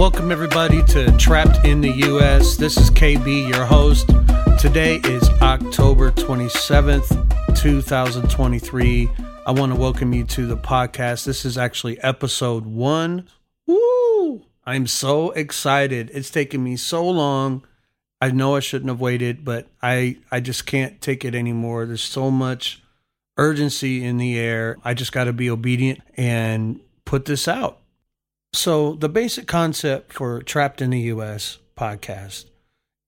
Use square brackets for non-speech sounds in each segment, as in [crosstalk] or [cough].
Welcome, everybody, to Trapped in the U.S. This is KB, your host. Today is October 27th, 2023. I want to welcome you to the podcast. This is actually episode one. Woo! I'm so excited. It's taken me so long. I know I shouldn't have waited, but I, I just can't take it anymore. There's so much urgency in the air. I just got to be obedient and put this out. So, the basic concept for Trapped in the US podcast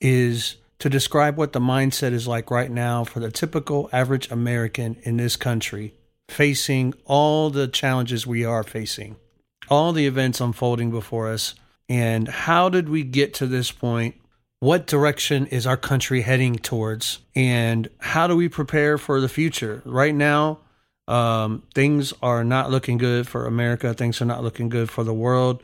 is to describe what the mindset is like right now for the typical average American in this country facing all the challenges we are facing, all the events unfolding before us, and how did we get to this point? What direction is our country heading towards? And how do we prepare for the future? Right now, um, things are not looking good for America. Things are not looking good for the world.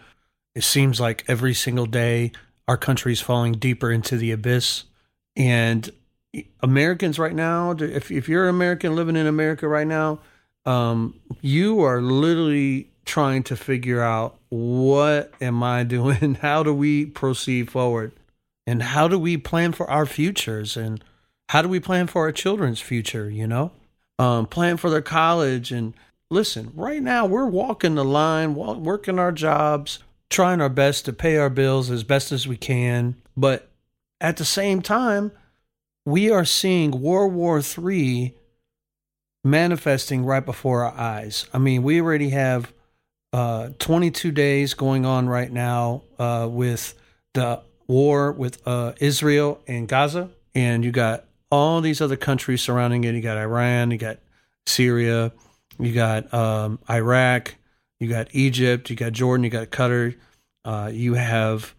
It seems like every single day our country is falling deeper into the abyss. And Americans right now, if, if you're an American living in America right now, um, you are literally trying to figure out what am I doing? [laughs] How do we proceed forward? And how do we plan for our futures? And how do we plan for our children's future? You know? Um, plan for their college. And listen, right now we're walking the line, working our jobs, trying our best to pay our bills as best as we can. But at the same time, we are seeing World War III manifesting right before our eyes. I mean, we already have uh, 22 days going on right now uh, with the war with uh, Israel and Gaza, and you got all these other countries surrounding it. You got Iran, you got Syria, you got um, Iraq, you got Egypt, you got Jordan, you got Qatar. Uh, you have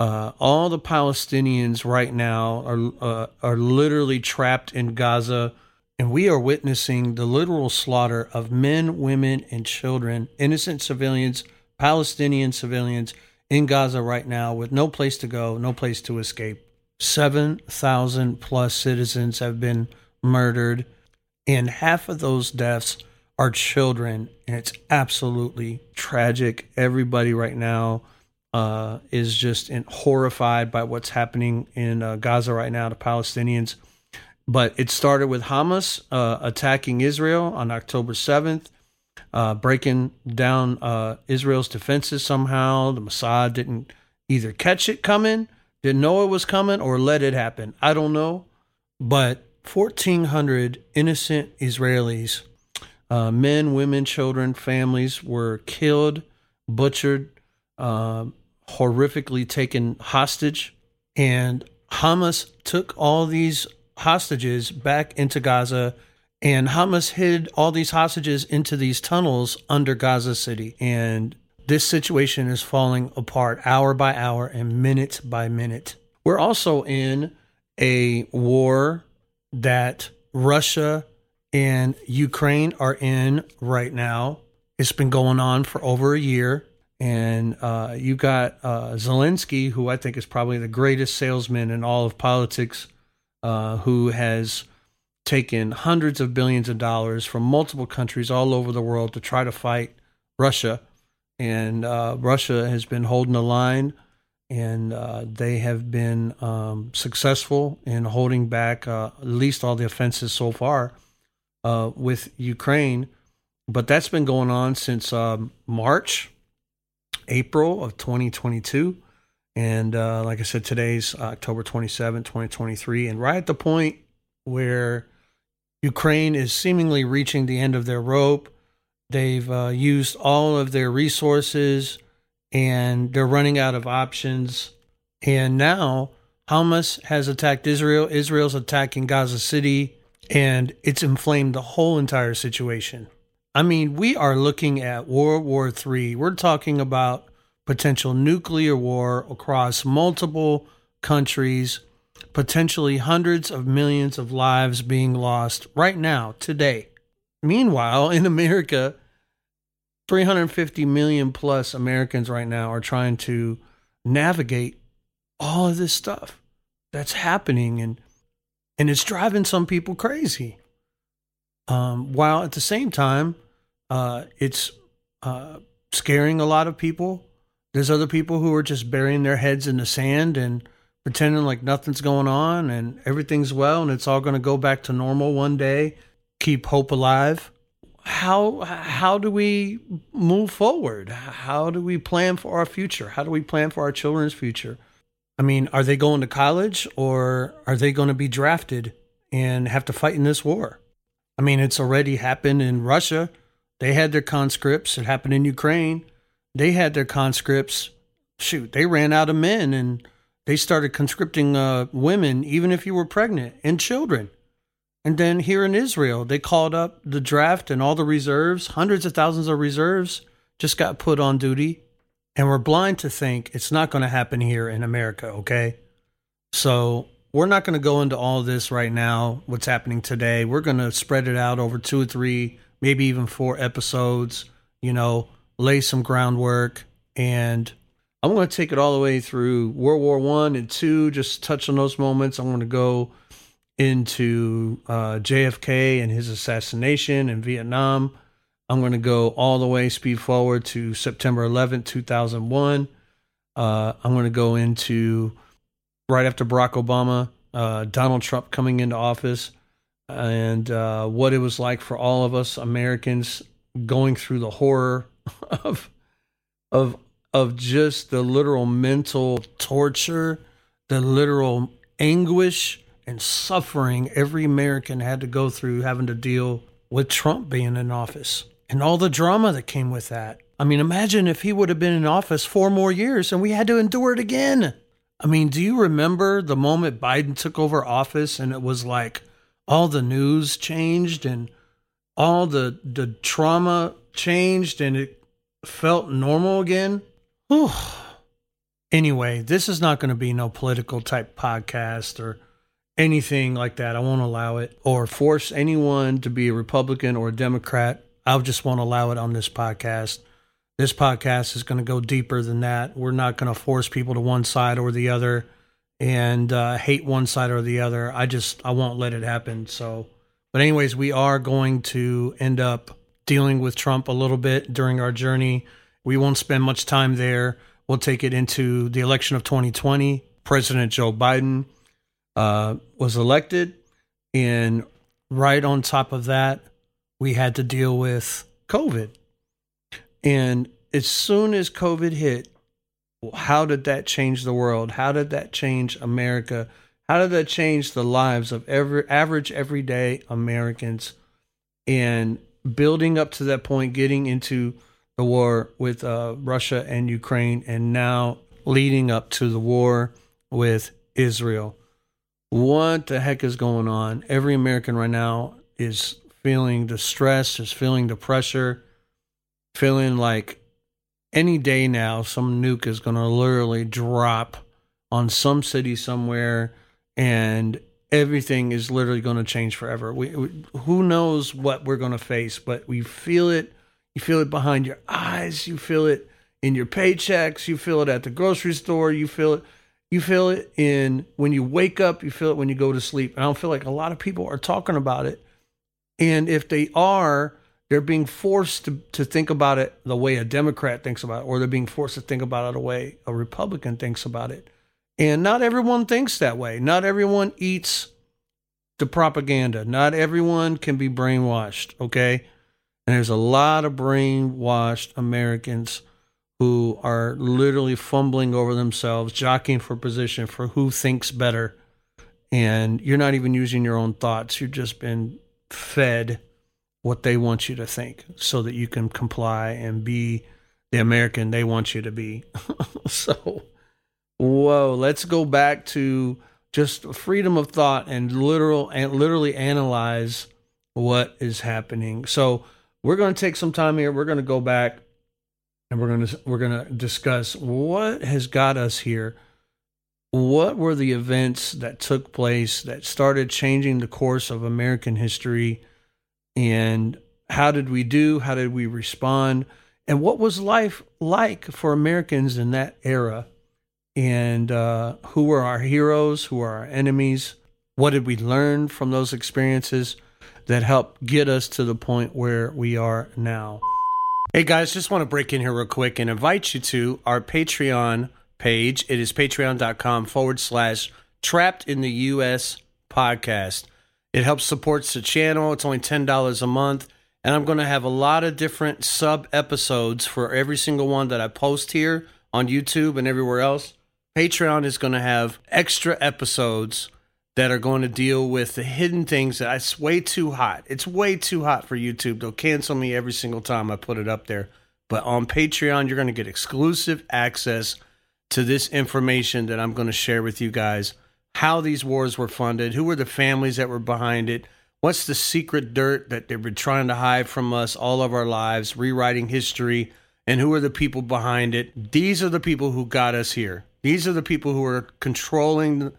uh, all the Palestinians right now are uh, are literally trapped in Gaza, and we are witnessing the literal slaughter of men, women, and children, innocent civilians, Palestinian civilians in Gaza right now, with no place to go, no place to escape. 7,000 plus citizens have been murdered, and half of those deaths are children. And it's absolutely tragic. Everybody right now uh, is just in, horrified by what's happening in uh, Gaza right now to Palestinians. But it started with Hamas uh, attacking Israel on October 7th. Uh, breaking down uh, Israel's defenses somehow. The Mossad didn't either catch it coming didn't know it was coming or let it happen. I don't know. But 1,400 innocent Israelis, uh, men, women, children, families were killed, butchered, uh, horrifically taken hostage. And Hamas took all these hostages back into Gaza, and Hamas hid all these hostages into these tunnels under Gaza City. And this situation is falling apart hour by hour and minute by minute. We're also in a war that Russia and Ukraine are in right now. It's been going on for over a year. And uh, you got uh, Zelensky, who I think is probably the greatest salesman in all of politics, uh, who has taken hundreds of billions of dollars from multiple countries all over the world to try to fight Russia and uh, Russia has been holding the line, and uh, they have been um, successful in holding back uh, at least all the offenses so far uh, with Ukraine. But that's been going on since um, March, April of 2022. And uh, like I said, today's October 27, 2023. And right at the point where Ukraine is seemingly reaching the end of their rope, They've uh, used all of their resources and they're running out of options. And now Hamas has attacked Israel. Israel's attacking Gaza City, and it's inflamed the whole entire situation. I mean, we are looking at World War III. We're talking about potential nuclear war across multiple countries, potentially hundreds of millions of lives being lost right now, today. Meanwhile, in America, 350 million plus Americans right now are trying to navigate all of this stuff that's happening and and it's driving some people crazy. Um, while at the same time, uh, it's uh, scaring a lot of people There's other people who are just burying their heads in the sand and pretending like nothing's going on and everything's well and it's all going to go back to normal one day. Keep hope alive. How how do we move forward? How do we plan for our future? How do we plan for our children's future? I mean, are they going to college or are they going to be drafted and have to fight in this war? I mean, it's already happened in Russia. They had their conscripts. It happened in Ukraine. They had their conscripts. Shoot, they ran out of men and they started conscripting uh, women, even if you were pregnant, and children. And then here in Israel, they called up the draft and all the reserves, hundreds of thousands of reserves just got put on duty. And we're blind to think it's not going to happen here in America, okay? So we're not going to go into all this right now, what's happening today. We're going to spread it out over two or three, maybe even four episodes, you know, lay some groundwork. And I'm going to take it all the way through World War One and two, just touch on those moments. I'm going to go into uh, JFK and his assassination in Vietnam. I'm going to go all the way speed forward to September 11th, 2001. Uh, I'm going to go into right after Barack Obama, uh, Donald Trump coming into office, and uh, what it was like for all of us Americans going through the horror [laughs] of of of just the literal mental torture, the literal anguish and suffering every American had to go through having to deal with Trump being in office and all the drama that came with that. I mean, imagine if he would have been in office four more years and we had to endure it again. I mean, do you remember the moment Biden took over office and it was like all the news changed and all the the trauma changed and it felt normal again? Whew. Anyway, this is not going to be no political type podcast or anything like that. I won't allow it or force anyone to be a Republican or a Democrat. I just won't allow it on this podcast. This podcast is going to go deeper than that. We're not going to force people to one side or the other and uh, hate one side or the other. I just I won't let it happen. So, but anyways, we are going to end up dealing with Trump a little bit during our journey. We won't spend much time there. We'll take it into the election of 2020. President Joe Biden uh, was elected, and right on top of that, we had to deal with COVID. And as soon as COVID hit, how did that change the world? How did that change America? How did that change the lives of every average everyday Americans? And building up to that point, getting into the war with uh, Russia and Ukraine, and now leading up to the war with Israel. What the heck is going on? Every American right now is feeling the stress, is feeling the pressure, feeling like any day now some nuke is going to literally drop on some city somewhere and everything is literally going to change forever. We, we, who knows what we're going to face, but we feel it. You feel it behind your eyes. You feel it in your paychecks. You feel it at the grocery store. You feel it. You feel it in when you wake up. You feel it when you go to sleep. And I don't feel like a lot of people are talking about it. And if they are, they're being forced to, to think about it the way a Democrat thinks about it, or they're being forced to think about it the way a Republican thinks about it. And not everyone thinks that way. Not everyone eats the propaganda. Not everyone can be brainwashed, okay? And there's a lot of brainwashed Americans who are literally fumbling over themselves, jockeying for position for who thinks better. And you're not even using your own thoughts. You've just been fed what they want you to think so that you can comply and be the American they want you to be. [laughs] so, whoa, let's go back to just freedom of thought and literal and literally analyze what is happening. So, we're going to take some time here. We're going to go back and we're going to we're going to discuss what has got us here. What were the events that took place that started changing the course of American history? And how did we do? How did we respond? And what was life like for Americans in that era? And uh, who were our heroes? Who were our enemies? What did we learn from those experiences that helped get us to the point where we are now? Hey guys, just want to break in here real quick and invite you to our Patreon page. It is patreon.com forward slash trapped in the US podcast. It helps supports the channel. It's only $10 a month. And I'm going to have a lot of different sub episodes for every single one that I post here on YouTube and everywhere else. Patreon is going to have extra episodes that are going to deal with the hidden things that it's way too hot. It's way too hot for YouTube. They'll cancel me every single time I put it up there. But on Patreon, you're going to get exclusive access to this information that I'm going to share with you guys. How these wars were funded, who were the families that were behind it, what's the secret dirt that they've been trying to hide from us all of our lives, rewriting history, and who are the people behind it. These are the people who got us here. These are the people who are controlling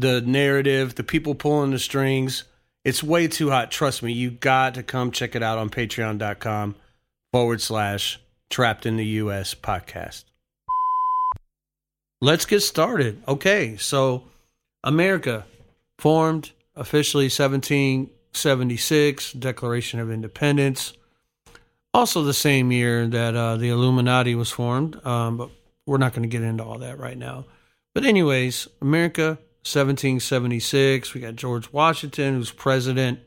the narrative, the people pulling the strings. It's way too hot. Trust me, you got to come check it out on patreon.com forward slash trapped in the US podcast. Let's get started. Okay, so America formed officially 1776, Declaration of Independence. Also, the same year that uh, the Illuminati was formed, um, but we're not going to get into all that right now. But, anyways, America 1776. We got George Washington, who's president.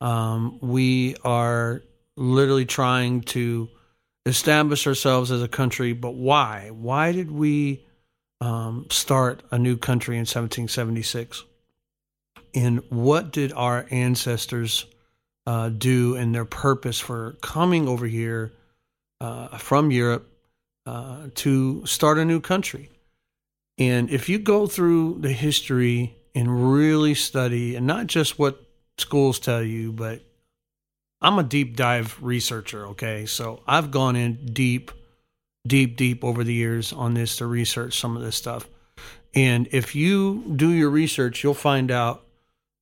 Um, we are literally trying to establish ourselves as a country, but why? Why did we um, start a new country in 1776? And what did our ancestors uh, do and their purpose for coming over here uh, from Europe uh, to start a new country? And if you go through the history and really study, and not just what schools tell you, but I'm a deep dive researcher, okay? So I've gone in deep, deep, deep over the years on this to research some of this stuff. And if you do your research, you'll find out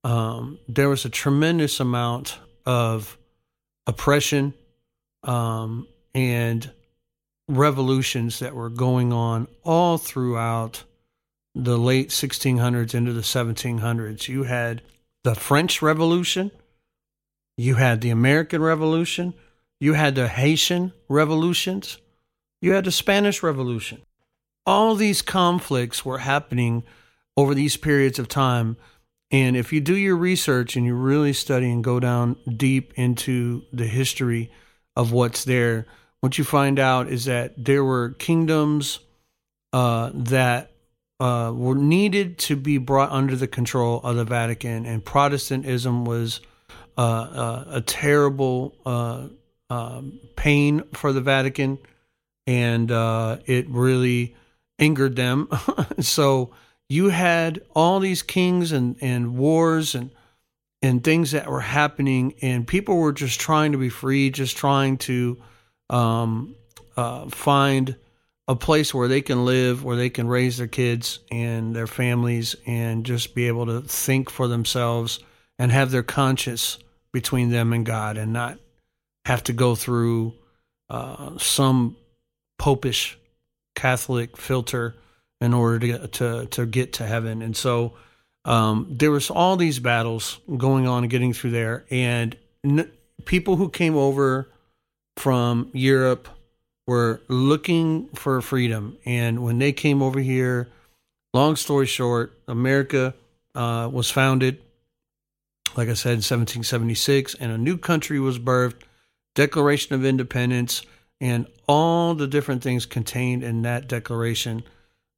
um, there was a tremendous amount of oppression um, and revolutions that were going on all throughout the late 1600s into the 1700s. You had the French Revolution, you had the American Revolution, you had the Haitian revolutions, you had the Spanish Revolution. All these conflicts were happening over these periods of time. And if you do your research and you really study and go down deep into the history of what's there, what you find out is that there were kingdoms uh, that uh, were needed to be brought under the control of the Vatican, and Protestantism was uh, uh, a terrible uh, um, pain for the Vatican, and uh, it really angered them. [laughs] so you had all these kings and, and wars and and things that were happening, and people were just trying to be free, just trying to um, uh, find a place where they can live, where they can raise their kids and their families and just be able to think for themselves and have their conscience between them and God and not have to go through uh, some popish Catholic filter in order to to, to get to heaven. And so um, there was all these battles going on and getting through there. And n- people who came over from Europe, were looking for freedom. And when they came over here, long story short, America uh, was founded, like I said, in 1776, and a new country was birthed, Declaration of Independence, and all the different things contained in that declaration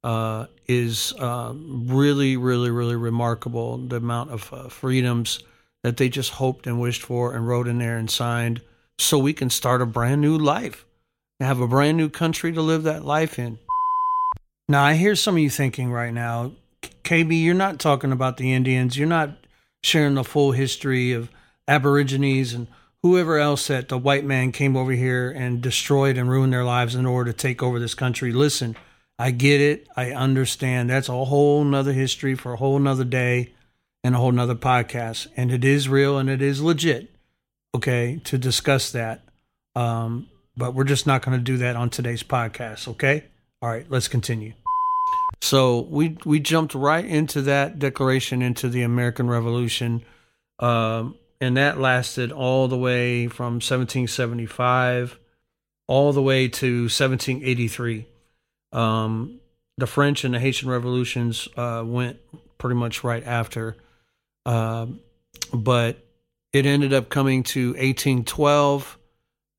uh, is uh, really, really, really remarkable. The amount of uh, freedoms that they just hoped and wished for and wrote in there and signed so we can start a brand new life have a brand new country to live that life in. Now, I hear some of you thinking right now, KB, you're not talking about the Indians. You're not sharing the full history of Aborigines and whoever else that the white man came over here and destroyed and ruined their lives in order to take over this country. Listen, I get it. I understand. That's a whole nother history for a whole nother day and a whole nother podcast. And it is real and it is legit, okay, to discuss that. Um, but we're just not going to do that on today's podcast. Okay. All right. Let's continue. So we we jumped right into that declaration into the American Revolution, um, and that lasted all the way from 1775 all the way to 1783. Um, the French and the Haitian revolutions uh, went pretty much right after, uh, but it ended up coming to 1812,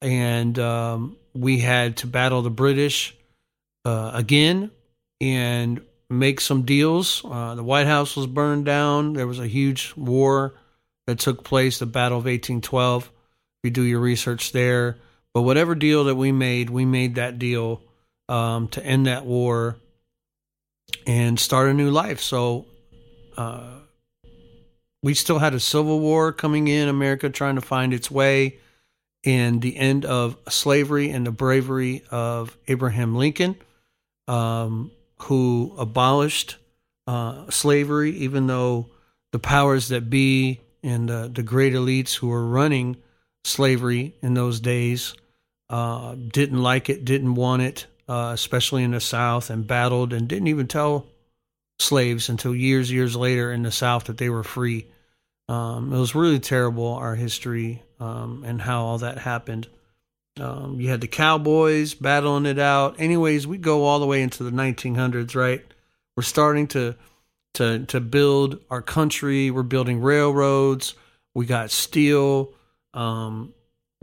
and um, we had to battle the British uh, again and make some deals. Uh, the White House was burned down. There was a huge war that took place, the Battle of 1812. You do your research there. But whatever deal that we made, we made that deal um, to end that war and start a new life. So uh, we still had a civil war coming in America, trying to find its way, and the end of slavery and the bravery of Abraham Lincoln, um, who abolished uh, slavery, even though the powers that be and the, great elites who were running slavery in those days uh, didn't like it, didn't want it, uh, especially in the South, and battled and didn't even tell slaves until years, years later in the South that they were free. Um, it was really terrible, our history um, and how all that happened. Um, you had the cowboys battling it out. Anyways, we go all the way into the 1900s, right? We're starting to to to build our country. We're building railroads. We got steel um,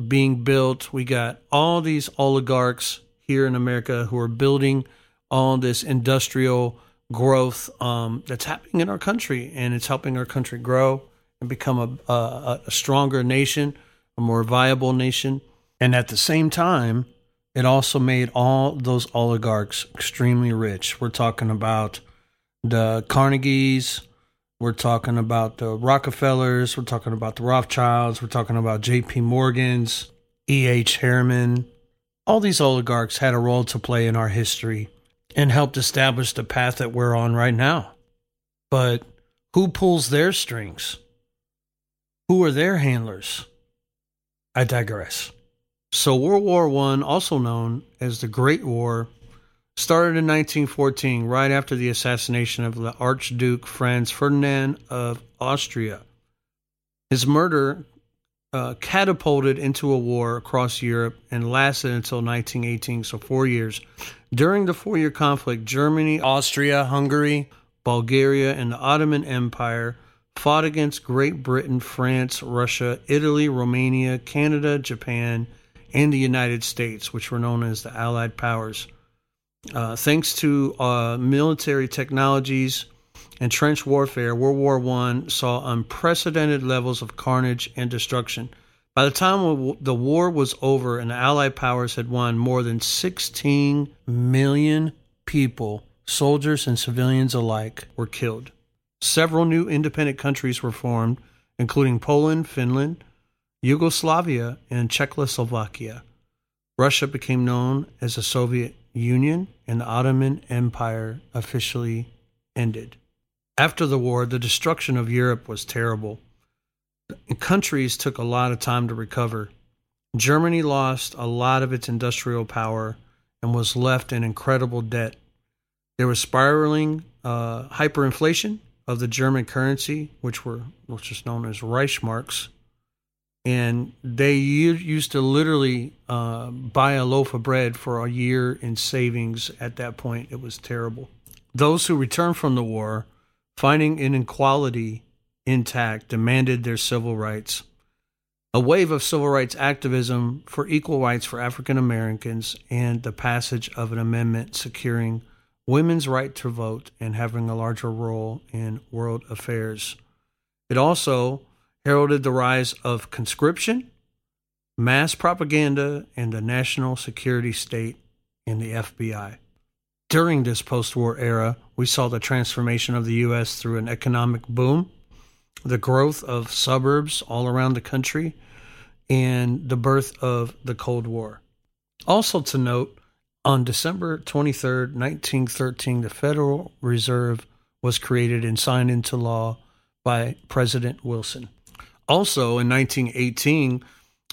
being built. We got all these oligarchs here in America who are building all this industrial growth um, that's happening in our country, and it's helping our country grow and become a, a, a stronger nation, a more viable nation. And at the same time, it also made all those oligarchs extremely rich. We're talking about the Carnegies, we're talking about the Rockefellers, we're talking about the Rothschilds, we're talking about JP Morgans, E.H. Harriman. All these oligarchs had a role to play in our history and helped establish the path that we're on right now. But who pulls their strings? Who are their handlers? I digress. So World War I, also known as the Great War, started in 1914, right after the assassination of the Archduke Franz Ferdinand of Austria. His murder uh, catapulted into a war across Europe and lasted until 1918, so four years. During the four year conflict, Germany, Austria, Hungary, Bulgaria, and the Ottoman Empire fought against Great Britain, France, Russia, Italy, Romania, Canada, Japan, and the United States, which were known as the Allied powers. Uh, thanks to uh, military technologies and trench warfare, World War I saw unprecedented levels of carnage and destruction. By the time the war was over and the Allied powers had won, more than 16 million people, soldiers and civilians alike, were killed. Several new independent countries were formed, including Poland, Finland, Yugoslavia, and Czechoslovakia. Russia became known as the Soviet Union, and the Ottoman Empire officially ended. After the war, the destruction of Europe was terrible. Countries took a lot of time to recover. Germany lost a lot of its industrial power and was left in incredible debt. There was spiraling uh, hyperinflation of the German currency, which were which is known as Reichsmarks, and they used to literally uh, buy a loaf of bread for a year in savings. At that point, it was terrible. Those who returned from the war, finding inequality intact, demanded their civil rights. A wave of civil rights activism for equal rights for African Americans and the passage of an amendment securing women's right to vote and having a larger role in world affairs. It also heralded the rise of conscription, mass propaganda, and the national security state and the FBI. During this post war era, we saw the transformation of the U.S. through an economic boom, the growth of suburbs all around the country, and the birth of the Cold War. Also, to note, on December 23, 1913, the Federal Reserve was created and signed into law by President Wilson. Also, in 1918,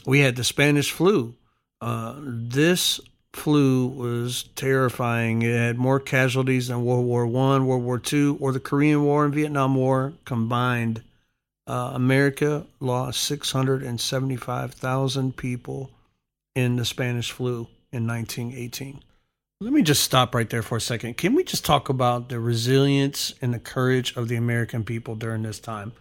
we had the Spanish flu. Uh, this flu was terrifying. It had more casualties than World War One, World War Two, or the Korean War and Vietnam War combined. Uh, America lost 675,000 people in the Spanish flu. In 1918. Let me just stop right there for a second. Can we just talk about the resilience and the courage of the American people during this time?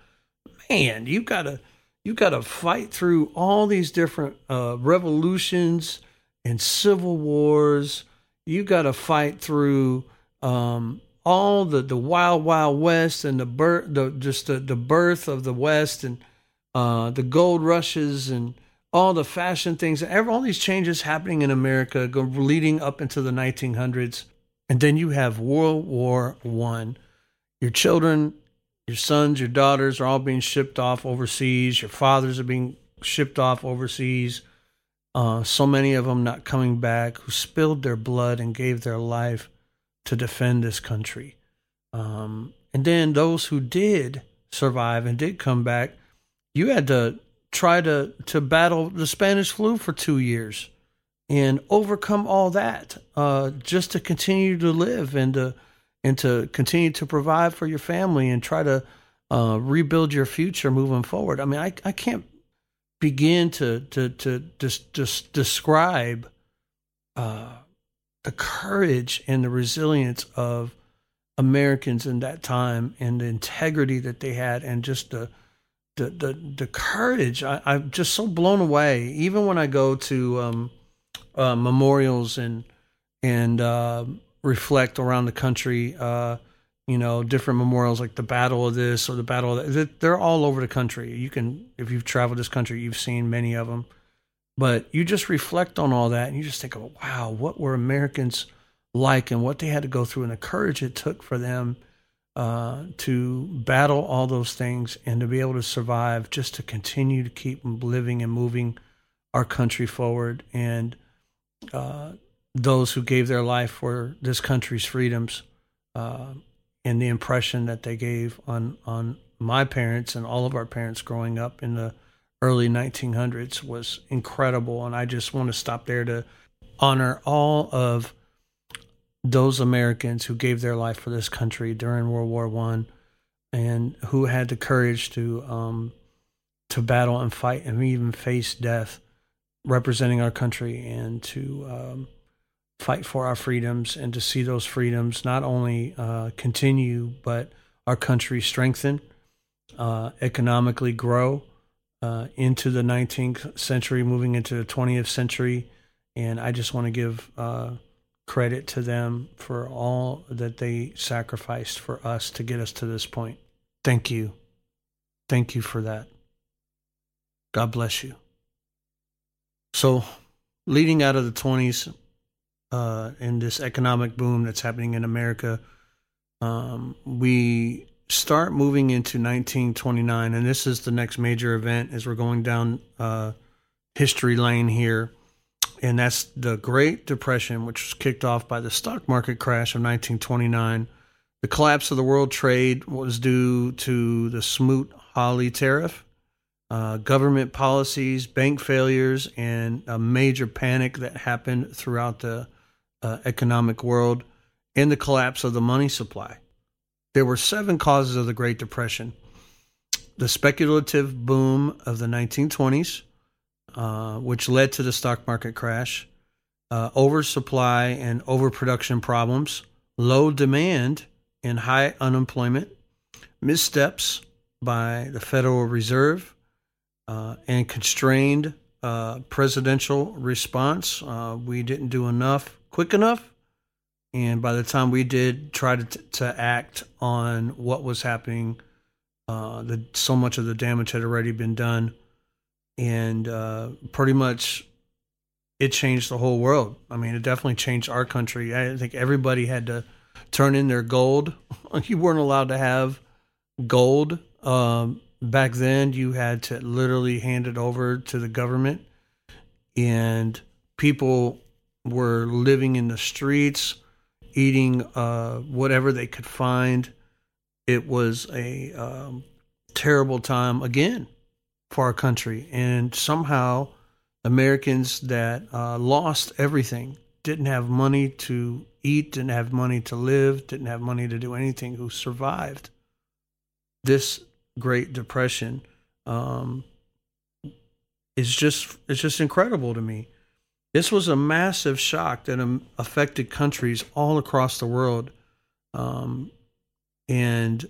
Man, you've gotta you've gotta fight through all these different uh, revolutions and civil wars. You've gotta fight through um, all the, the wild wild west and the birth the just the, the birth of the west and uh, the gold rushes and all the fashion things, all these changes happening in America, go leading up into the 1900s, and then you have World War One. Your children, your sons, your daughters are all being shipped off overseas. Your fathers are being shipped off overseas. Uh, so many of them not coming back, who spilled their blood and gave their life to defend this country. Um, and then those who did survive and did come back, you had to try to to battle the Spanish flu for two years and overcome all that uh, just to continue to live and to and to continue to provide for your family and try to uh, rebuild your future moving forward. I mean, I I can't begin to to to just just describe uh, the courage and the resilience of Americans in that time and the integrity that they had and just the the the, the courage. I, I'm just so blown away. Even when I go to um, uh, memorials and and uh, reflect around the country, uh, you know, different memorials like the Battle of this or the Battle of that. They're all over the country. You can, if you've traveled this country, you've seen many of them. But you just reflect on all that and you just think, wow, what were Americans like and what they had to go through and the courage it took for them uh, to battle all those things and to be able to survive, just to continue to keep living and moving our country forward. And uh, those who gave their life for this country's freedoms uh, and the impression that they gave on, on my parents and all of our parents growing up in the early 1900s was incredible. And I just want to stop there to honor all of those Americans who gave their life for this country during World War One, and who had the courage to um, to battle and fight and even face death, representing our country, and to um, fight for our freedoms and to see those freedoms not only uh, continue but our country strengthen, uh, economically grow uh, into the 19th century, moving into the 20th century, and I just want to give uh, credit to them for all that they sacrificed for us to get us to this point. Thank you. Thank you for that. God bless you. So, leading out of the 20s uh, in this economic boom that's happening in America, um, we start moving into 1929, and this is the next major event as we're going down uh, history lane here and that's the Great Depression, which was kicked off by the stock market crash of 1929. The collapse of the world trade was due to the Smoot Hawley tariff, uh, government policies, bank failures, and a major panic that happened throughout the uh, economic world, and the collapse of the money supply. There were seven causes of the Great Depression the speculative boom of the 1920s, uh, which led to the stock market crash, uh, oversupply and overproduction problems, low demand and high unemployment, missteps by the Federal Reserve, uh, and constrained uh, presidential response. Uh, we didn't do enough quick enough. And by the time we did try to, to act on what was happening, the, so much of the damage had already been done and uh, pretty much it changed the whole world. I mean, it definitely changed our country. I think everybody had to turn in their gold. [laughs] you weren't allowed to have gold um, back then. You had to literally hand it over to the government, and people were living in the streets, eating uh, whatever they could find. It was a um, terrible time again for our country. And somehow, Americans that uh, lost everything, didn't have money to eat, didn't have money to live, didn't have money to do anything, who survived this Great Depression um, is just it's just incredible to me. This was a massive shock that um, affected countries all across the world. Um, and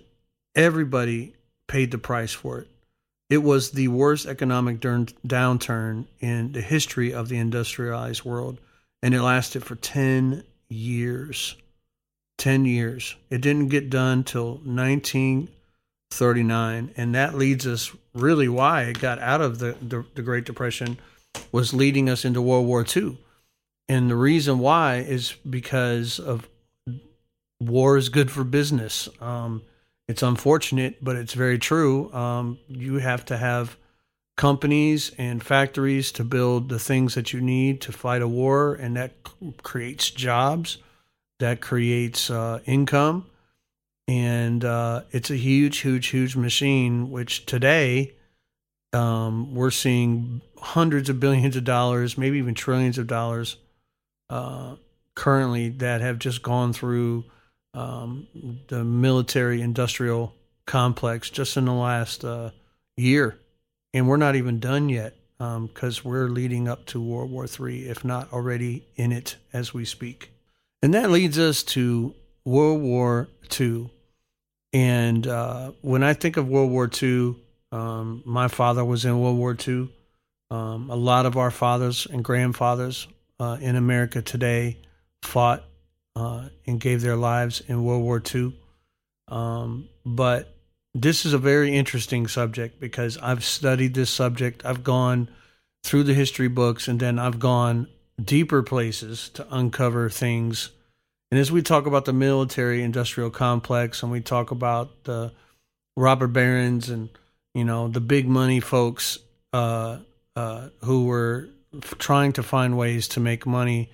everybody paid the price for it. It was the worst economic downturn in the history of the industrialized world, and it lasted for 10 years. 10 years. It didn't get done till 1939, and that leads us really why it got out of the, the, the Great Depression was leading us into World War II. And the reason why is because of war is good for business. Um, it's unfortunate, but it's very true. Um, you have to have companies and factories to build the things that you need to fight a war, and that creates jobs, that creates uh, income, and uh, it's a huge, huge, huge machine. Which today um, we're seeing hundreds of billions of dollars, maybe even trillions of dollars, uh, currently that have just gone through um, the military industrial complex just in the last uh, year. And we're not even done yet because um, we're leading up to World War III, if not already in it as we speak. And that leads us to World War II. And uh, when I think of World War II, um, my father was in World War II. Um, a lot of our fathers and grandfathers uh, in America today fought uh, and gave their lives in World War II. Um, but this is a very interesting subject because I've studied this subject. I've gone through the history books and then I've gone deeper places to uncover things. And as we talk about the military industrial complex and we talk about the robber barons and you know the big money folks uh, uh, who were trying to find ways to make money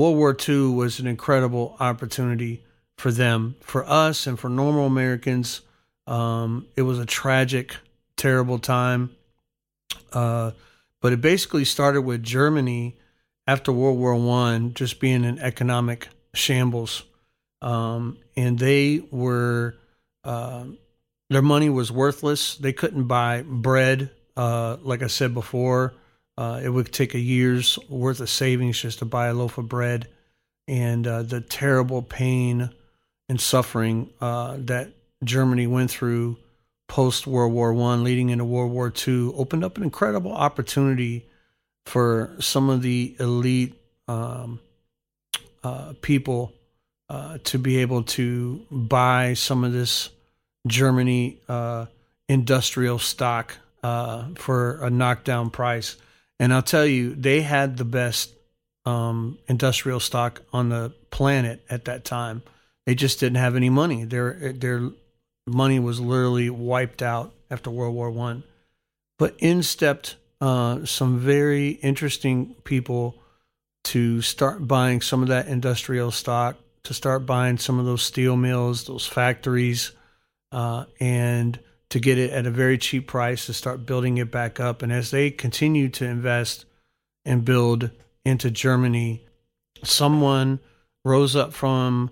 World War II was an incredible opportunity for them. For us and for normal Americans, um, it was a tragic, terrible time. Uh, but it basically started with Germany after World War One just being in economic shambles, um, and they were uh, their money was worthless. They couldn't buy bread, uh, like I said before. Uh, it would take a year's worth of savings just to buy a loaf of bread, and uh, the terrible pain and suffering uh, that Germany went through post World War One, leading into World War Two, opened up an incredible opportunity for some of the elite um, uh, people uh, to be able to buy some of this Germany uh, industrial stock for a knockdown price and I'll tell you, they had the best um, industrial stock on the planet at that time. They just didn't have any money. Their their money was literally wiped out after World War One. But in stepped uh, some very interesting people to start buying some of that industrial stock, to start buying some of those steel mills, those factories, uh, and to get it at a very cheap price to start building it back up. And as they continue to invest and build into Germany, someone rose up from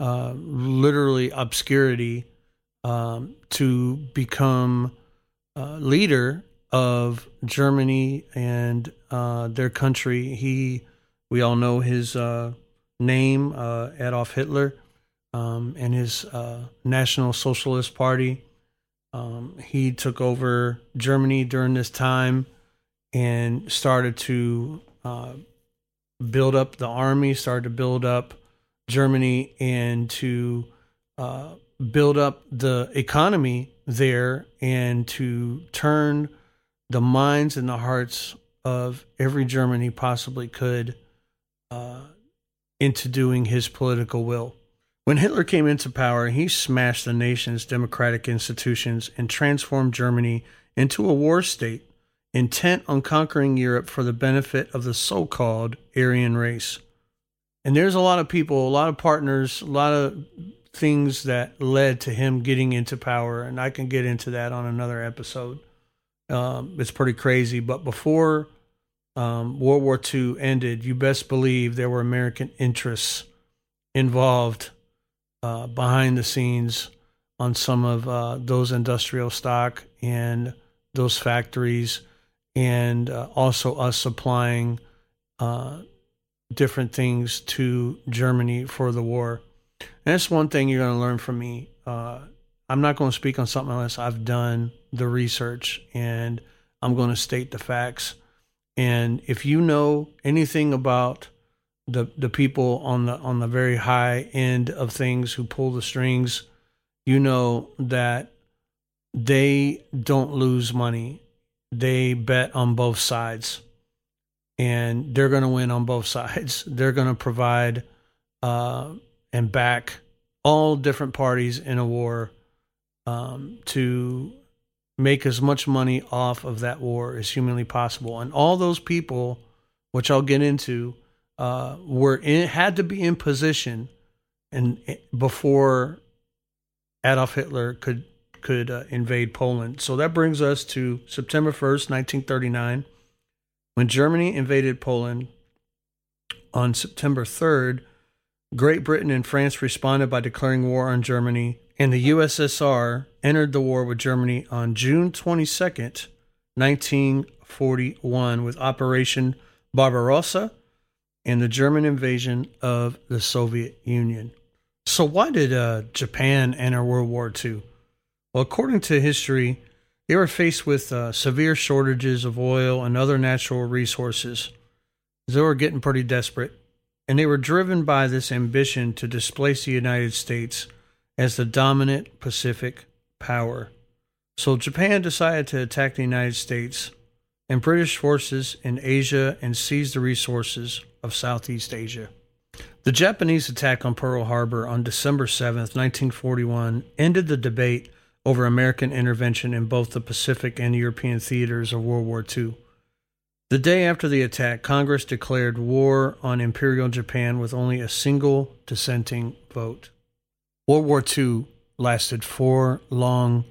uh, literally obscurity um, to become uh, leader of Germany and uh, their country. He, we all know his uh, name, uh, Adolf Hitler, um, and his National Socialist Party. Um, he took over Germany during this time and started to uh, build up the army, started to build up Germany, and to uh, build up the economy there and to turn the minds and the hearts of every German he possibly could uh, into doing his political will. When Hitler came into power, he smashed the nation's democratic institutions and transformed Germany into a war state, intent on conquering Europe for the benefit of the so called Aryan race. And there's a lot of people, a lot of partners, a lot of things that led to him getting into power. And I can get into that on another episode. Um, it's pretty crazy. But before um, World War II ended, you best believe there were American interests involved uh, behind the scenes on some of uh, those industrial stock and those factories, and uh, also us supplying uh, different things to Germany for the war. And that's one thing you're going to learn from me. Uh, I'm not going to speak on something unless I've done the research and I'm going to state the facts. And if you know anything about the the people on the on the very high end of things who pull the strings, you know that they don't lose money. They bet on both sides. And they're going to win on both sides. [laughs] They're going to provide uh, and back all different parties in a war um, to make as much money off of that war as humanly possible. And all those people, which I'll get into, uh, were in, had to be in position and before Adolf Hitler could could uh, invade Poland. So that brings us to September 1st, 1939, when Germany invaded Poland. On September 3rd, Great Britain and France responded by declaring war on Germany, and the USSR entered the war with Germany on June 22nd, 1941, with Operation Barbarossa and the German invasion of the Soviet Union. So, why did uh, Japan enter World War II? Well, according to history, they were faced with uh, severe shortages of oil and other natural resources. They were getting pretty desperate, and they were driven by this ambition to displace the United States as the dominant Pacific power. So Japan decided to attack the United States and British forces in Asia and seize the resources of Southeast Asia. The Japanese attack on Pearl Harbor on December 7, 1941, ended the debate over American intervention in both the Pacific and European theaters of World War II. The day after the attack, Congress declared war on Imperial Japan with only a single dissenting vote. World War II lasted four long,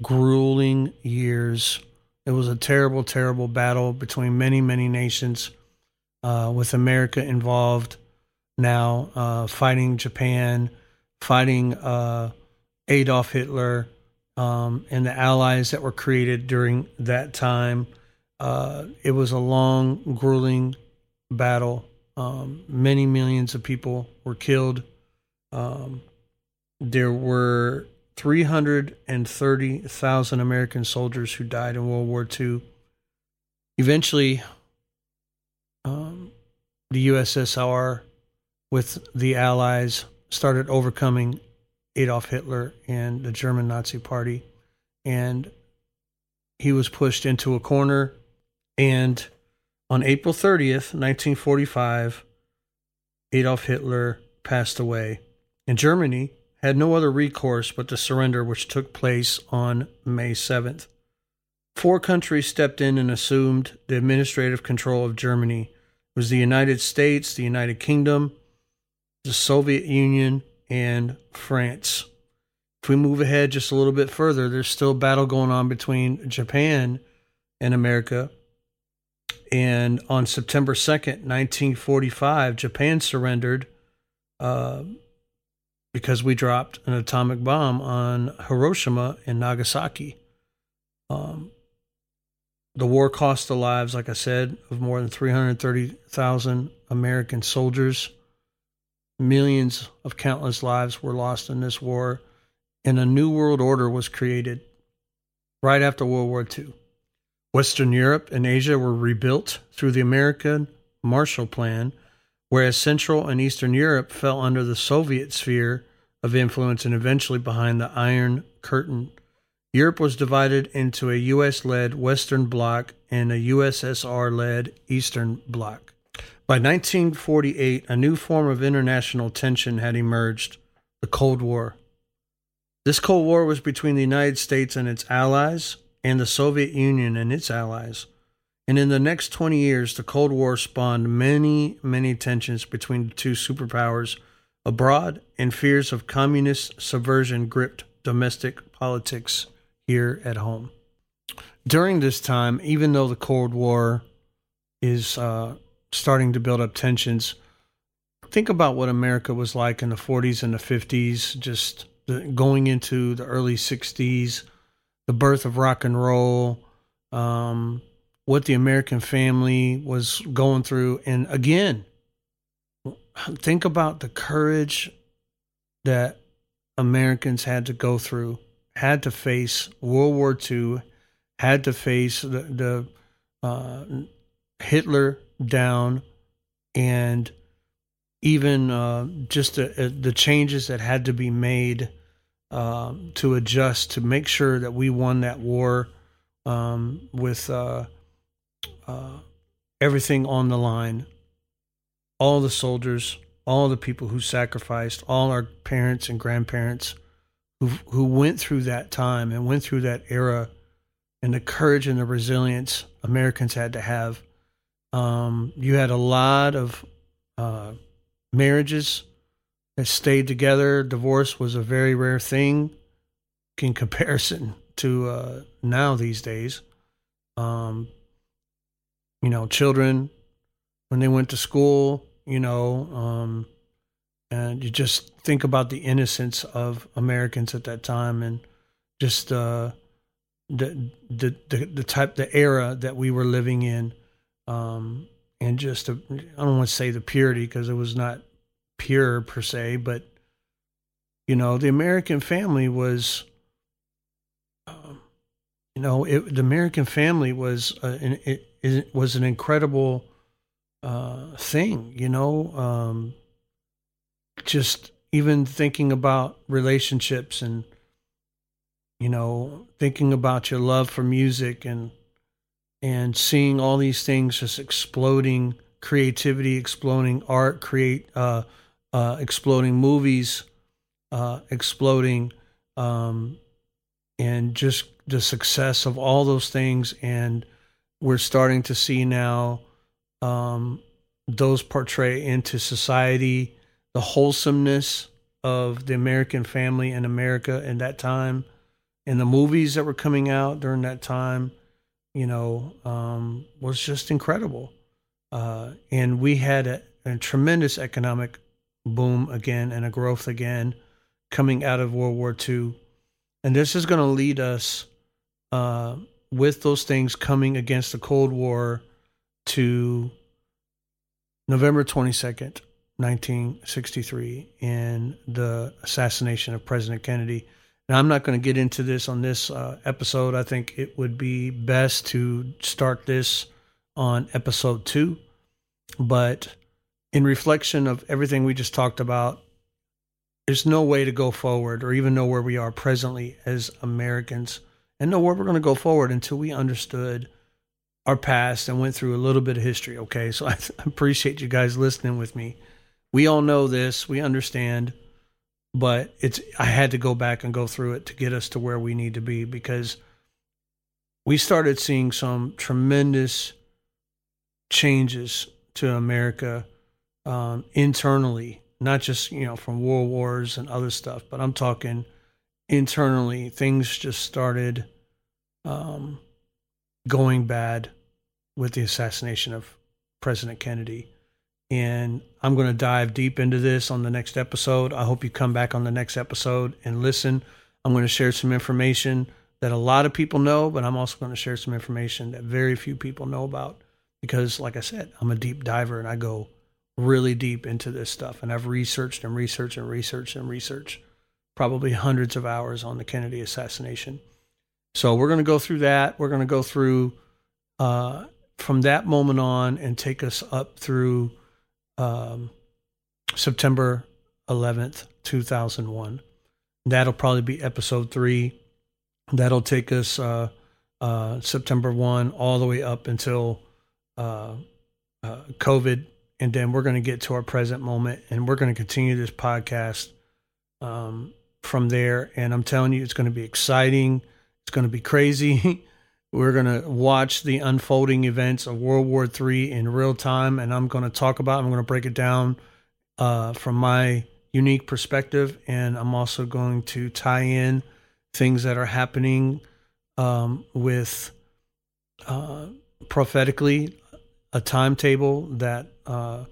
grueling years. It was a terrible, terrible battle between many, many nations, uh, with America involved now, uh, fighting Japan, fighting uh, Adolf Hitler, um, and the allies that were created during that time. Uh, it was a long, grueling battle. Um, many millions of people were killed. Um, there were 330,000 American soldiers who died in World War II. Eventually, um, the USSR, with the Allies, started overcoming Adolf Hitler and the German Nazi Party. And he was pushed into a corner. And on April 30th, 1945, Adolf Hitler passed away. In Germany, had no other recourse but to surrender, which took place on May 7th. Four countries stepped in and assumed the administrative control of Germany. It was the United States, the United Kingdom, the Soviet Union, and France. If we move ahead just a little bit further, there's still battle going on between Japan and America. And on September 2nd, 1945, Japan surrendered. Uh, because we dropped an atomic bomb on Hiroshima and Nagasaki. Um, the war cost the lives, like I said, of more than 330,000 American soldiers. Millions of countless lives were lost in this war, and a new world order was created right after World War II. Western Europe and Asia were rebuilt through the American Marshall Plan whereas Central and Eastern Europe fell under the Soviet sphere of influence and eventually behind the Iron Curtain. Europe was divided into a US led Western Bloc and a USSR led Eastern Bloc. By 1948, a new form of international tension had emerged the Cold War. This Cold War was between the United States and its allies and the Soviet Union and its allies. And in the next 20 years, the Cold War spawned many, many tensions between the two superpowers abroad, and fears of communist subversion gripped domestic politics here at home. During this time, even though the Cold War is uh, starting to build up tensions, think about what America was like in the 40s and the 50s, just the, going into the early 60s, the birth of rock and roll. Um, what the American family was going through. And again, think about the courage that Americans had to go through, had to face World War II, had to face the, the uh, Hitler down, and even uh, just the, uh, the changes that had to be made uh, to adjust to make sure that we won that war um, with uh, uh, everything on the line. All the soldiers, all the people who sacrificed, all our parents and grandparents who who went through that time and went through that era, and the courage and the resilience Americans had to have. Um, you had a lot of uh, marriages that stayed together. Divorce was a very rare thing in comparison to uh, now these days. Um, you know, children when they went to school, you know, um, and you just think about the innocence of Americans at that time and just uh, the, the the the type the era that we were living in, um, and just I don't want to say the purity because it was not pure per se, but you know, the American family was, um, you know, it, the American family was uh, an, it, it, was an incredible uh, thing. You know, um, just even thinking about relationships and you know thinking about your love for music and and seeing all these things just exploding creativity exploding art create uh, uh, exploding movies, uh, exploding, um, and just the success of all those things. And we're starting to see now um, those portray into society the wholesomeness of the American family in America in that time, and the movies that were coming out during that time, you know, um, was just incredible. Uh, and we had a, a tremendous economic boom again and a growth again coming out of World War II. And this is going to lead us uh, with those things coming against the Cold War to November 22nd, 1963, in the assassination of President Kennedy. Now, I'm not going to get into this on this uh, episode. I think it would be best to start this on episode two. But in reflection of everything we just talked about, there's no way to go forward or even know where we are presently as Americans and know where we're going to go forward until we understood our past and went through a little bit of history. Okay. So [laughs] I appreciate you guys listening with me. We all know this, we understand, but it's, I had to go back and go through it to get us to where we need to be because we started seeing some tremendous changes to America um, internally, not just you know from world wars and other stuff, but I'm talking internally. Things just started um, going bad with the assassination of President Kennedy. And I'm going to dive deep into this on the next episode. I hope you come back on the next episode and listen. I'm going to share some information that a lot of people know, but I'm also going to share some information that very few people know about because, like I said, I'm a deep diver and I go really deep into this stuff. And I've researched and researched and researched and researched probably hundreds of hours on the Kennedy assassination. So we're going to go through that. We're going to go through uh, from that moment on and take us up through um, September 11th, 2001. That'll probably be episode three. That'll take us uh, uh, September 1 all the way up until uh, uh, COVID and then we're going to get to our present moment and we're going to continue this podcast um, from there and i'm telling you it's going to be exciting it's going to be crazy [laughs] we're going to watch the unfolding events of world war iii in real time and i'm going to talk about i'm going to break it down uh, from my unique perspective and i'm also going to tie in things that are happening um, with uh, prophetically a timetable that uh,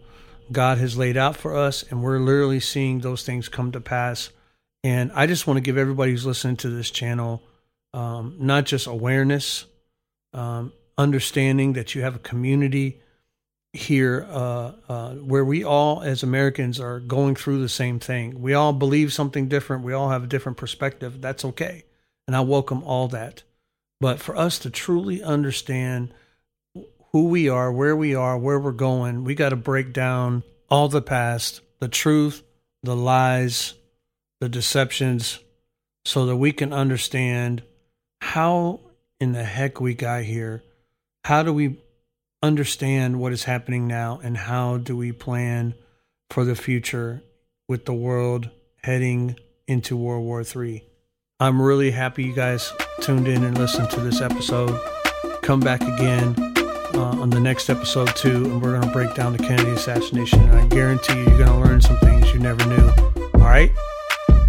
God has laid out for us, and we're literally seeing those things come to pass. And I just want to give everybody who's listening to this channel um, not just awareness. Um, understanding that you have a community here uh, uh, where we all, as Americans, are going through the same thing. We all believe something different. We all have a different perspective. That's okay. And I welcome all that. But for us to truly understand who we are, where we are, where we're going, we got to break down all the past, the truth, the lies, the deceptions, so that we can understand how in the heck we got here. How do we understand what is happening now and how do we plan for the future with the world heading into World War III. I'm really happy you guys tuned in and listened to this episode. Come back again uh, on the next episode, too, and we're going to break down the Kennedy assassination. And I guarantee you, you're going to learn some things you never knew. All right?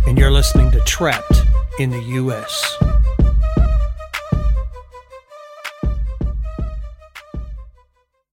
And you're listening to Trapped in the U.S.